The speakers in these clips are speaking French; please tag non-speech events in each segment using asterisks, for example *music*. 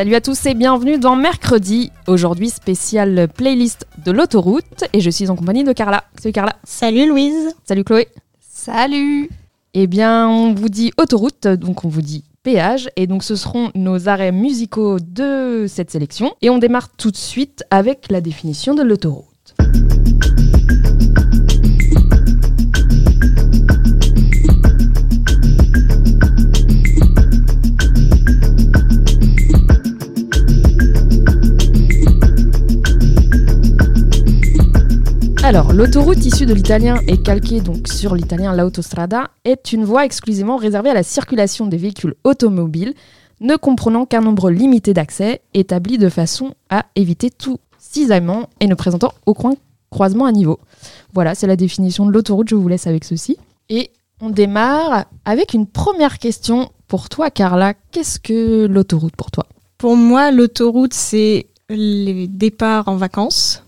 Salut à tous et bienvenue dans Mercredi. Aujourd'hui, spécial playlist de l'autoroute et je suis en compagnie de Carla. Salut Carla. Salut Louise. Salut Chloé. Salut. Eh bien, on vous dit autoroute, donc on vous dit péage et donc ce seront nos arrêts musicaux de cette sélection et on démarre tout de suite avec la définition de l'autoroute. Alors, l'autoroute issue de l'italien et calquée donc sur l'italien l'autostrada est une voie exclusivement réservée à la circulation des véhicules automobiles, ne comprenant qu'un nombre limité d'accès, établi de façon à éviter tout cisaillement et ne présentant aucun croisement à niveau. Voilà, c'est la définition de l'autoroute, je vous laisse avec ceci. Et on démarre avec une première question pour toi, Carla. Qu'est-ce que l'autoroute pour toi? Pour moi, l'autoroute, c'est les départs en vacances.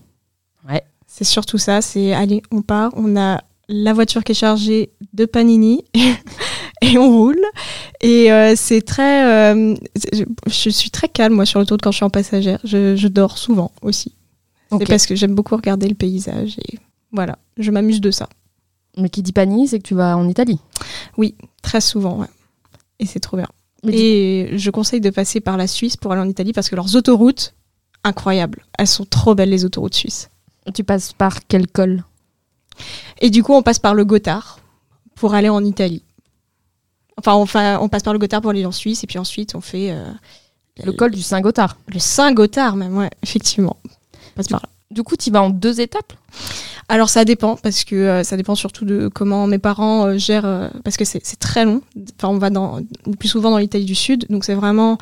Ouais. C'est surtout ça, c'est allez, on part, on a la voiture qui est chargée de panini *laughs* et on roule. Et euh, c'est très... euh, je, suis très calme, moi, sur l'autoroute quand je suis en passagère. Je, je dors souvent aussi. C'est parce que j'aime beaucoup regarder le paysage et voilà, je m'amuse de ça. Mais qui dit Pani, c'est que tu vas en Italie. Très souvent, ouais. Et c'est trop bien. Mais Et je conseille de passer par la Suisse pour aller en Italie parce que leurs autoroutes, incroyables. Elles sont trop belles, les autoroutes suisses. Tu passes par quel col? Et du coup, on passe par le Gothard pour aller en Italie. Enfin, on, fa- on passe par le Gothard pour aller en Suisse et puis ensuite, on fait euh, Le col du Saint-Gothard. le Saint-Gothard même, ouais, effectivement. On passe par là. Du coup, tu vas en deux étapes? Alors, ça dépend parce que euh, ça dépend surtout de comment mes parents euh, gèrent euh, parce que c'est très long. Enfin, on va dans, le plus souvent dans l'Italie du Sud, donc c'est vraiment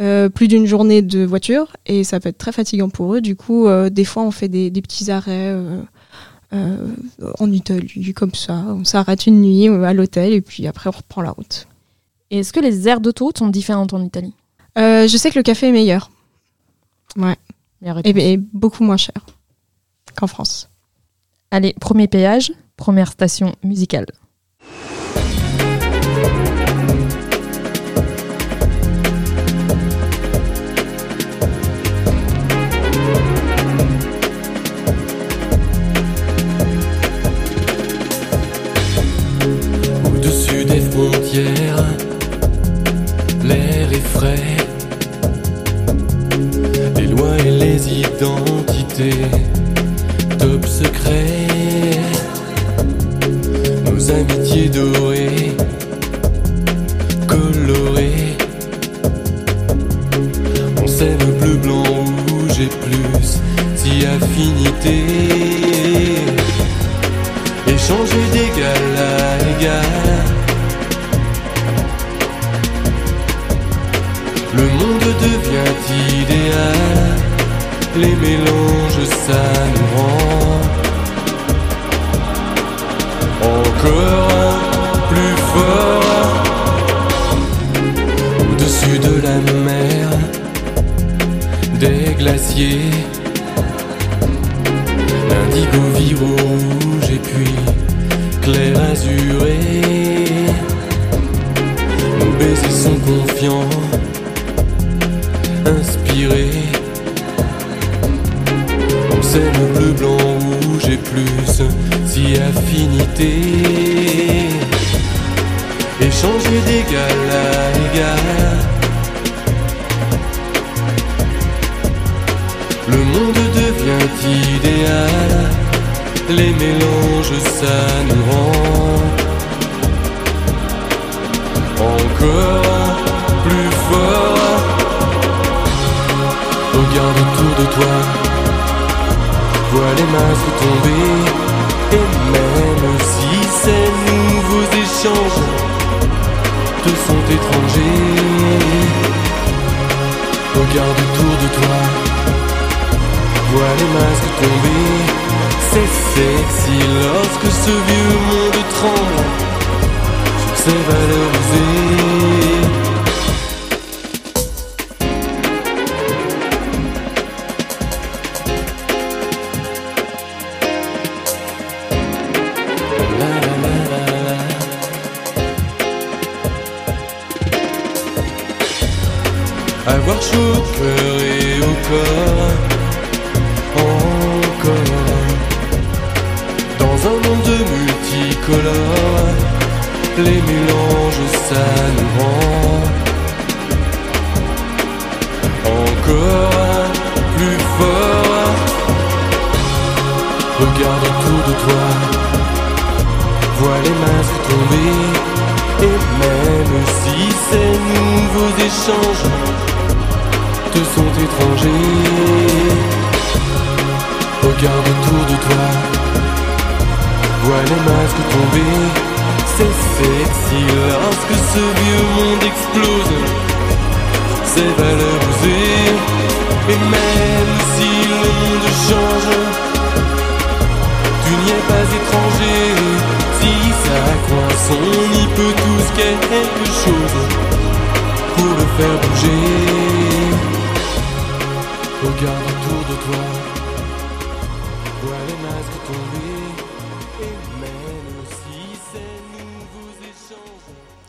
euh, plus d'une journée de voiture et ça peut être très fatigant pour eux. Du coup, euh, des fois, on fait des, des petits arrêts euh, en Italie, comme ça. On s'arrête une nuit à l'hôtel et puis après, on reprend la route. Et est-ce que les aires d'autoroute sont différentes en Italie? Je sais que le café est meilleur et, réponse. et beaucoup moins cher qu'en France. Allez, premier péage, première station musicale. Vire au rouge et puis clair azuré. Nos baisers sont confiants, inspirés. On bleu, blanc, rouge et plus, si affinité. Échanger d'égal à égal. Le monde devient idéal. Les mélanges, ça nous rend encore plus fort. Regarde autour de toi, vois les masques tomber. Et même si ces nouveaux échanges te sont étrangers, regarde autour de toi. Vois les masques tomber. C'est sexy lorsque ce vieux monde tremble valeurs usées. Avoir chaud et au corps ça nous rend Encore plus fort Regarde autour de toi Vois les masques tomber Et même si ces nouveaux échanges te sont étrangers. Regarde autour de toi, vois les masques tomber. C'est sexy lorsque ce vieux monde explose. Ses valeurs usées, et même si le monde change, tu n'y es pas étranger. Si ça coince, on y peut tous quelque chose pour le faire bouger. Regarde autour de toi,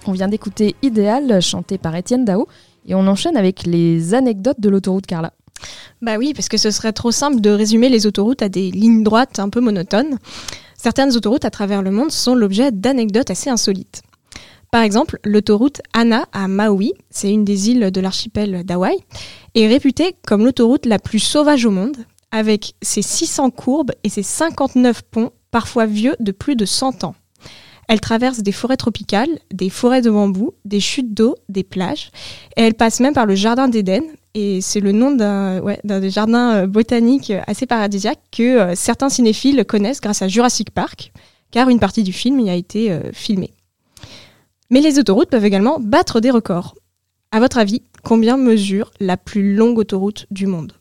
On vient d'écouter Idéal, chanté par Étienne Dao, et on enchaîne avec les anecdotes de l'autoroute Carla. Bah oui, parce que ce serait trop simple de résumer les autoroutes à des lignes droites un peu monotones. Certaines autoroutes à travers le monde sont l'objet d'anecdotes assez insolites. Par exemple, l'autoroute Anna à Maui, c'est une des îles de l'archipel d'Hawaï, est réputée comme l'autoroute la plus sauvage au monde, avec ses 600 courbes et ses 59 ponts, parfois vieux de plus de 100 ans. Elle traverse des forêts tropicales, des forêts de bambou, des chutes d'eau, des plages, et elle passe même par le jardin d'Éden, et c'est le nom d'un ouais, d'un des jardins euh, botaniques assez paradisiaques que euh, certains cinéphiles connaissent grâce à Jurassic Park, car une partie du film y a été euh, filmée. Mais les autoroutes peuvent également battre des records. À votre avis, combien mesure la plus longue autoroute du monde?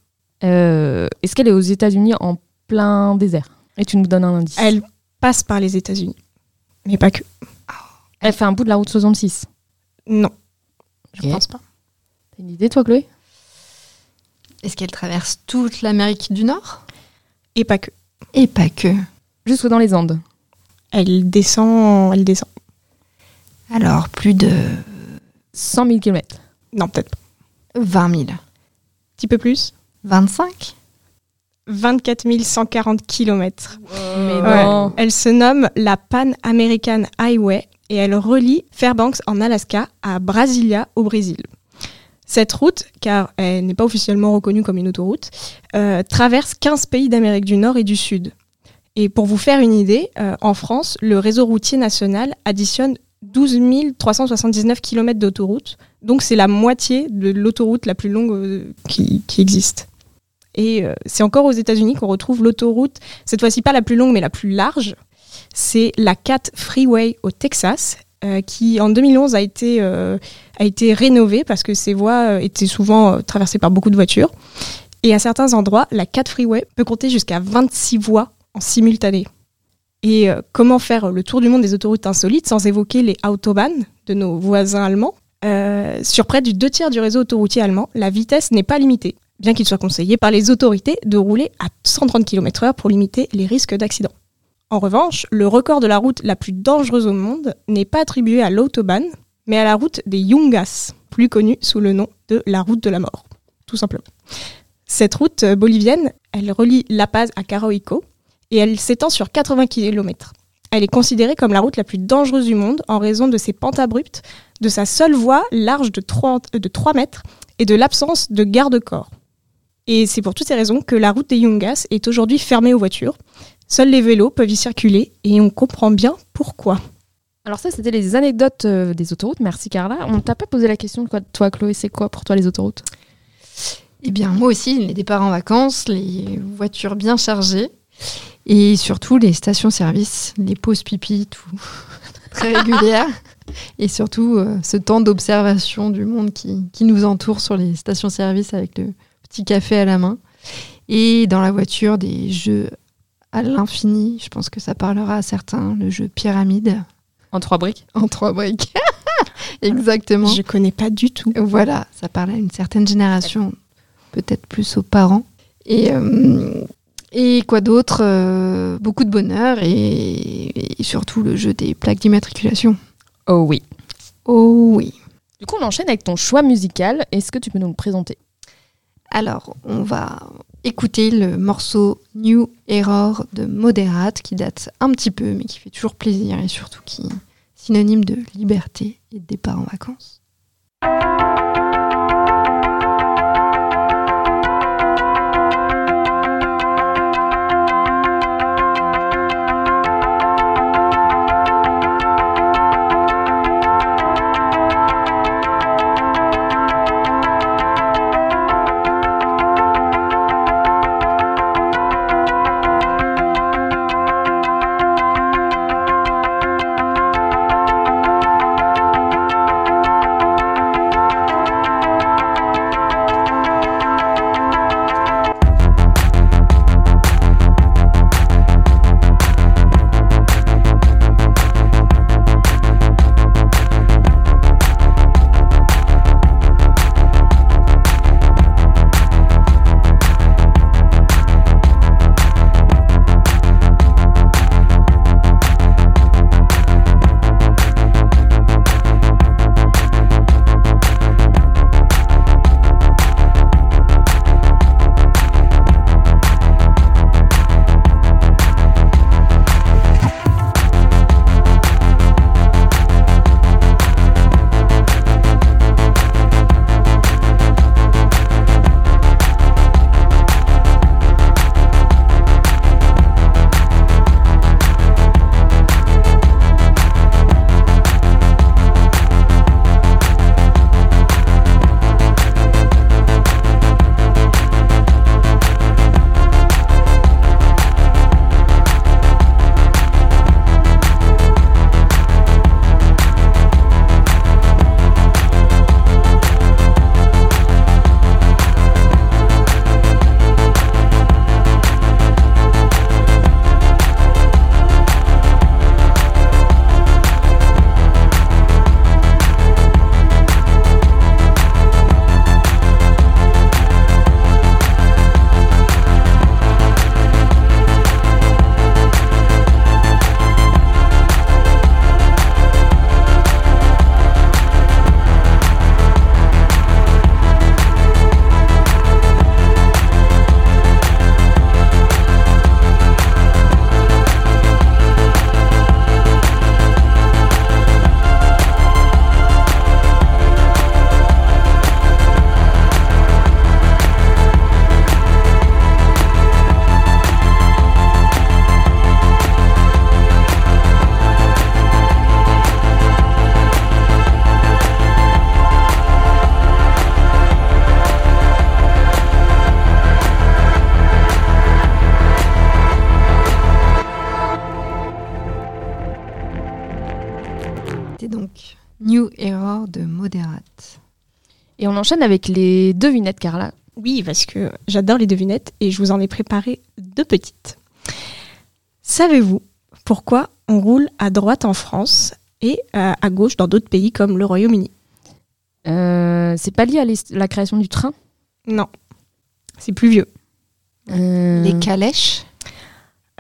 Euh, Est-ce qu'elle est aux États-Unis en plein désert? Et tu nous donnes un indice. Elle passe par les États-Unis. Mais pas que. Elle fait un bout de la route 66. Non. Je pense pas. T'as une idée, toi, Chloé? Est-ce qu'elle traverse toute l'Amérique du Nord? Et pas que. Et pas que. Jusque dans les Andes. Elle descend. Elle descend. Alors, plus de 100 000 km. Non, peut-être pas. 20 000. Un petit peu plus. 25 24 140 km. Ouais. Elle se nomme la Pan American Highway et elle relie Fairbanks en Alaska à Brasilia au Brésil. Cette route, car elle n'est pas officiellement reconnue comme une autoroute, euh, traverse 15 pays d'Amérique du Nord et du Sud. Et pour vous faire une idée, euh, en France, le réseau routier national additionne 12 379 km d'autoroute. Donc c'est la moitié de l'autoroute la plus longue euh, qui, qui existe. Et euh, c'est encore aux États-Unis qu'on retrouve l'autoroute, cette fois-ci pas la plus longue mais la plus large. C'est la 4 Freeway au Texas, euh, qui en 2011 a été, euh, a été rénovée parce que ces voies étaient souvent traversées par beaucoup de voitures. Et à certains endroits, la 4 Freeway peut compter jusqu'à 26 voies en simultané. Et comment faire le tour du monde des autoroutes insolites sans évoquer les Autobahn de nos voisins allemands? Sur près du deux tiers du réseau autoroutier allemand, la vitesse n'est pas limitée, bien qu'il soit conseillé par les autorités de rouler à 130 km/h pour limiter les risques d'accident. En revanche, le record de la route la plus dangereuse au monde n'est pas attribué à l'Autobahn, mais à la route des Yungas, plus connue sous le nom de la route de la mort, tout simplement. Cette route euh, bolivienne, elle relie La Paz à Caraïco et elle s'étend sur 80 km. Elle est considérée comme la route la plus dangereuse du monde en raison de ses pentes abruptes, de sa seule voie large de 3, de 3 mètres et de l'absence de garde-corps. Et c'est pour toutes ces raisons que la route des Yungas est aujourd'hui fermée aux voitures. Seuls les vélos peuvent y circuler et on comprend bien pourquoi. Alors ça, c'était les anecdotes euh, des autoroutes. Merci Carla. On t'a pas posé la question de quoi toi, Chloé, c'est quoi pour toi les autoroutes? Eh bien, moi aussi, les départs en vacances, les voitures bien chargées. Et surtout les stations-service, les pauses pipi, tout *laughs* très régulières. Et surtout euh, ce temps d'observation du monde qui, qui nous entoure sur les stations-service avec le petit café à la main. Et dans la voiture, des jeux à l'infini. Je pense que ça parlera à certains. Le jeu pyramide En trois briques en trois briques. *laughs* Exactement. Je connais pas du tout. Voilà, ça parle à une certaine génération, peut-être plus aux parents. Et, euh, et quoi d'autre Euh, Beaucoup de bonheur et, et surtout le jeu des plaques d'immatriculation. Oh oui. Oh oui. Du coup, on enchaîne avec ton choix musical. Est-ce que tu peux nous le présenter? Alors, on va écouter le morceau New Error de Moderate qui date un petit peu, mais qui fait toujours plaisir et surtout qui est synonyme de liberté et de départ en vacances. Error de Moderate. Et on enchaîne avec les devinettes, Carla. Oui, parce que j'adore les devinettes et je vous en ai préparé deux petites. Savez-vous pourquoi on roule à droite en France et euh, à gauche dans d'autres pays comme le Royaume-Uni? Euh, c'est pas lié à la création du train? Non, c'est plus vieux. Euh, Les calèches?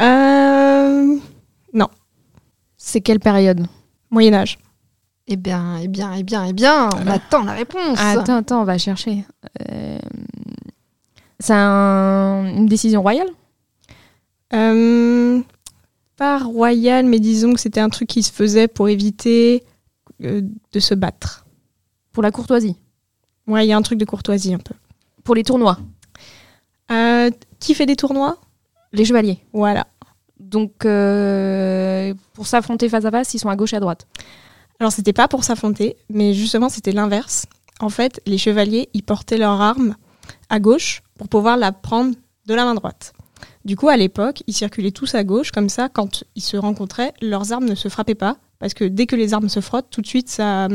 Euh, C'est quelle période? Moyen Âge. Eh bien, eh bien, eh bien, eh bien, on attend la réponse. Attends, attends, on va chercher. Euh, C'est un- une décision royale? Euh, pas royal, mais disons que c'était un truc qui se faisait pour éviter euh, de se battre. pour la courtoisie, Ouais, il y a un truc de courtoisie un peu. pour les tournois, Euh, qui fait des tournois? Les chevaliers. Voilà. Donc, euh, pour s'affronter face à face, ils sont à gauche et à droite. Alors c'était pas pour s'affronter, mais justement c'était l'inverse. En fait, les chevaliers, ils portaient leur arme à gauche pour pouvoir la prendre de la main droite. Du coup, à l'époque, ils circulaient tous à gauche, comme ça, quand ils se rencontraient, leurs armes ne se frappaient pas, parce que dès que les armes se frottent, tout de suite, ça,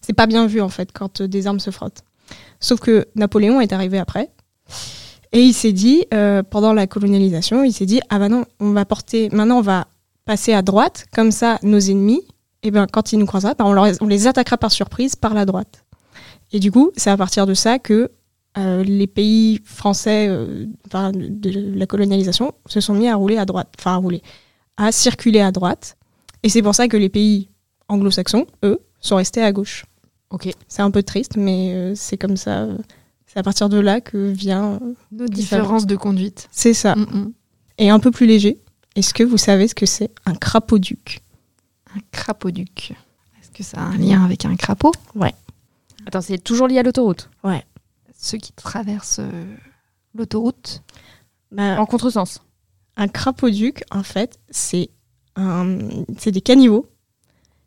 c'est pas bien vu en fait quand des armes se frottent. Sauf que Napoléon est arrivé après, et il s'est dit, euh, pendant la colonialisation, il s'est dit, ah bah non, on va porter, maintenant on va passer à droite, comme ça, nos ennemis, et ben quand ils nous croiseraient, ben, on, leur- on les attaquera par surprise par la droite. Et du coup, c'est à partir de ça que euh, les pays français euh, enfin, de, la colonialisation se sont mis à rouler à droite, enfin à rouler, à circuler à droite. Et c'est pour ça que les pays anglo-saxons, eux, sont restés à gauche. Ok. C'est un peu triste, mais euh, c'est comme ça. c'est à partir de là que vient. Nos différences de conduite. c'est ça. Mm, mm. Et un peu plus léger. Est-ce que vous savez ce que c'est un crapauduc Un crapauduc. Est-ce que ça a un lien avec un crapaud? Attends, c'est toujours lié à l'autoroute? Ceux qui traversent euh, l'autoroute. Bah, En contresens. Un crapauduc, en fait, c'est des caniveaux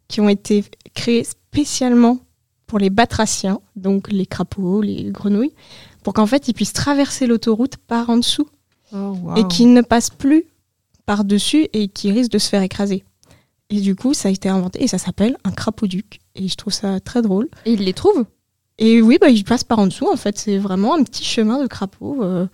qui ont été créés spécialement pour les batraciens, donc les crapauds, les grenouilles, pour qu'en fait ils puissent traverser l'autoroute par en dessous et qu'ils ne passent plus par-dessus et qui risquent de se faire écraser. Et du coup, ça a été inventé et ça s'appelle un crapauduc. Et je trouve ça très drôle. Et ils les trouvent Et oui, bah, ils passent par en dessous, en fait. C'est vraiment un petit chemin de crapaud. euh,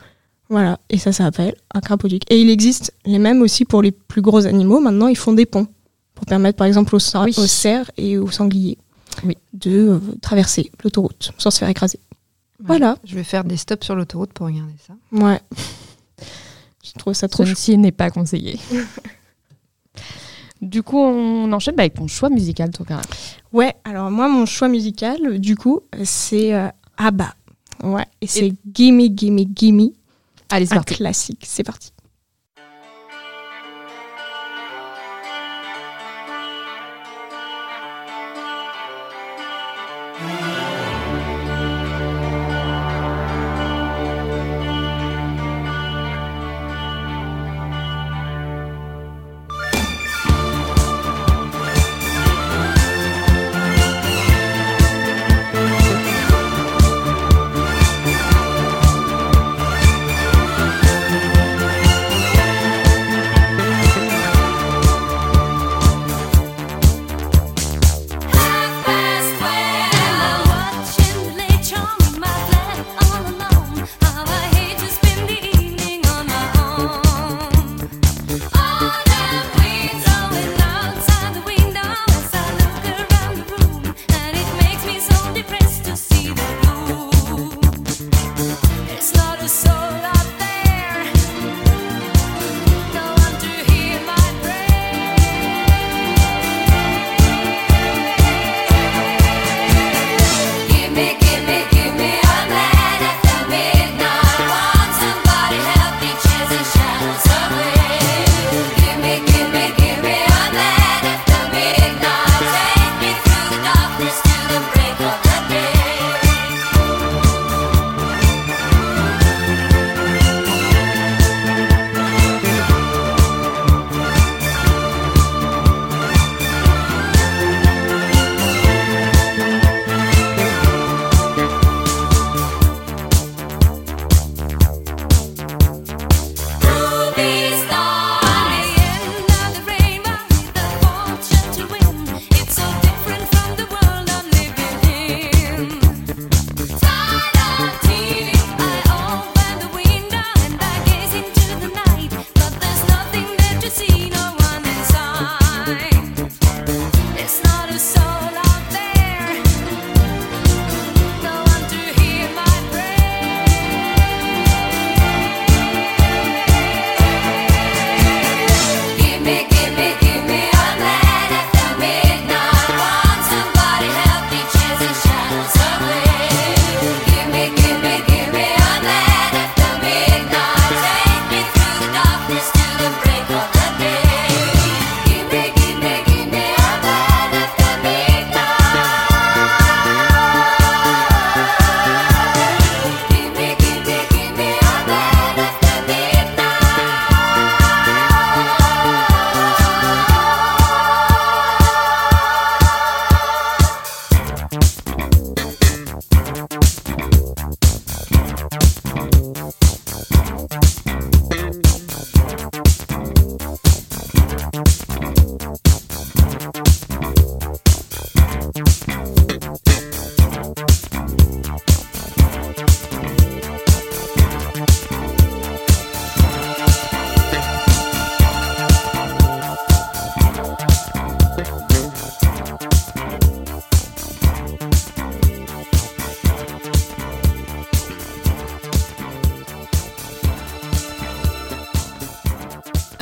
voilà. Et ça s'appelle un crapauduc. Et il existe les mêmes aussi pour les plus gros animaux. Maintenant, ils font des ponts pour permettre, par exemple, aux, sa- Oui. aux cerfs et aux sangliers Oui. de euh, traverser l'autoroute sans se faire écraser. Voilà. Je vais faire des stops sur l'autoroute pour regarder ça. Ouais. *laughs* Je trouve ça trop. Ceci n'est pas conseillé. *laughs* du coup, on enchaîne bah, avec ton choix musical, toi, Cara. Ouais, alors moi, mon choix musical, du coup, c'est euh, ABBA. Ouais, et c'est Gimme, Gimme, Gimme, Allez, c'est parti. classique. C'est parti.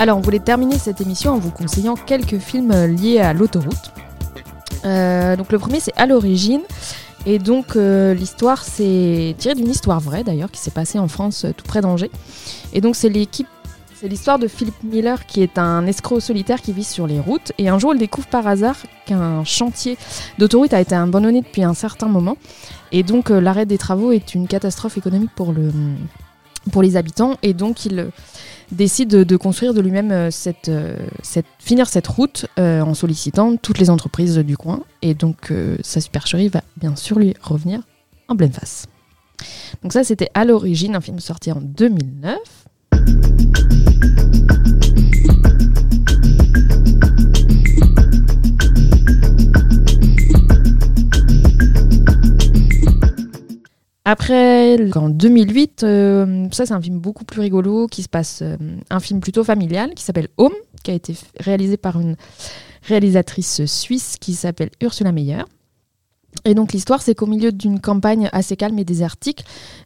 Alors, on voulait terminer cette émission en vous conseillant quelques films euh, liés à l'autoroute. Euh, donc, le premier, c'est À l'origine. Et donc, euh, l'histoire, c'est tiré d'une histoire vraie d'ailleurs, qui s'est passée en France, tout près d'Angers. Et donc, c'est l'équipe. C'est l'histoire de Philippe Miller, qui est un escroc solitaire qui vit sur les routes. Et un jour, il découvre par hasard qu'un chantier d'autoroute a été abandonné depuis un certain moment. Et donc, l'arrêt des travaux est une catastrophe économique pour, pour les habitants. Et donc, il décide de, construire de lui-même euh, cette, euh, cette, finir cette route euh, en sollicitant toutes les entreprises du coin. Et donc, sa supercherie va bien sûr lui revenir en pleine face. Donc, ça, c'était à l'origine, un film sorti en 2009. Après, en 2008, euh, ça c'est un film beaucoup plus rigolo qui se passe, euh, un film plutôt familial qui s'appelle Home, qui a été réalisé par une réalisatrice suisse qui s'appelle Ursula Meyer. Et donc l'histoire, c'est qu'au milieu d'une campagne assez calme et désertique,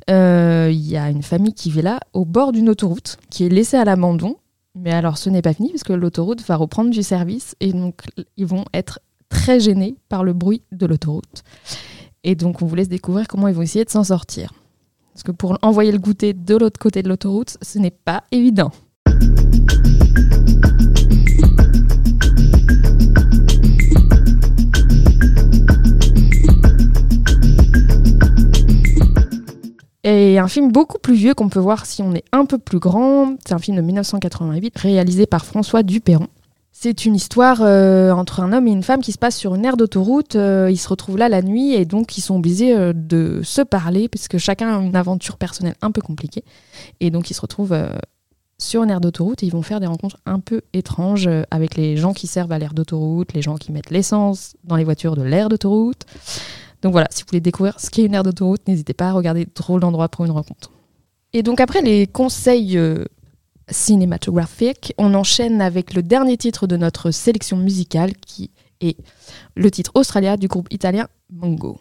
euh, il y a une famille qui vit là, au bord d'une autoroute, qui est laissée à l'abandon. Mais alors ce n'est pas fini, puisque l'autoroute va reprendre du service, et donc ils vont être très gênés par le bruit de l'autoroute. Et donc, on vous laisse découvrir comment ils vont essayer de s'en sortir. Parce que pour envoyer le goûter de l'autre côté de l'autoroute, ce n'est pas évident. Et un film beaucoup plus vieux qu'on peut voir si on est un peu plus grand, c'est un film de 1988 réalisé par François Duperron. C'est une histoire euh, entre un homme et une femme qui se passe sur une aire d'autoroute. Euh, ils se retrouvent là la nuit et donc ils sont obligés euh, de se parler puisque chacun a une aventure personnelle un peu compliquée. Et donc ils se retrouvent sur une aire d'autoroute et ils vont faire des rencontres un peu étranges avec les gens qui servent à l'aire d'autoroute, les gens qui mettent l'essence dans les voitures de l'aire d'autoroute. Donc voilà, si vous voulez découvrir ce qu'est une aire d'autoroute, n'hésitez pas à regarder Drôle d'endroit pour une rencontre. Et donc après les conseils cinématographiques, on enchaîne avec le dernier titre de notre sélection musicale qui est le titre Australia du groupe italien Mongo.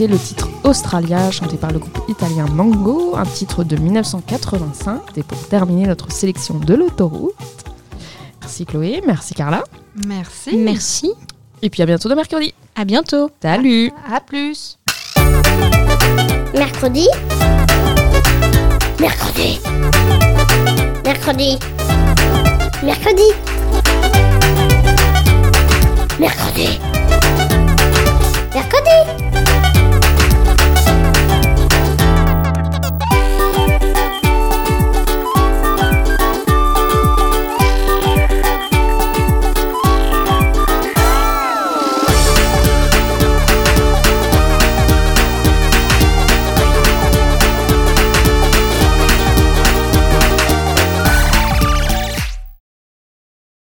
Le titre Australia, chanté par le groupe italien Mango, un titre de 1985. Et pour terminer notre sélection de l'autoroute. Merci Chloé, merci Carla. Merci. Merci. Et puis à bientôt de mercredi. À bientôt. Salut À plus. Mercredi. Mercredi. Mercredi. Mercredi. Mercredi. Mercredi.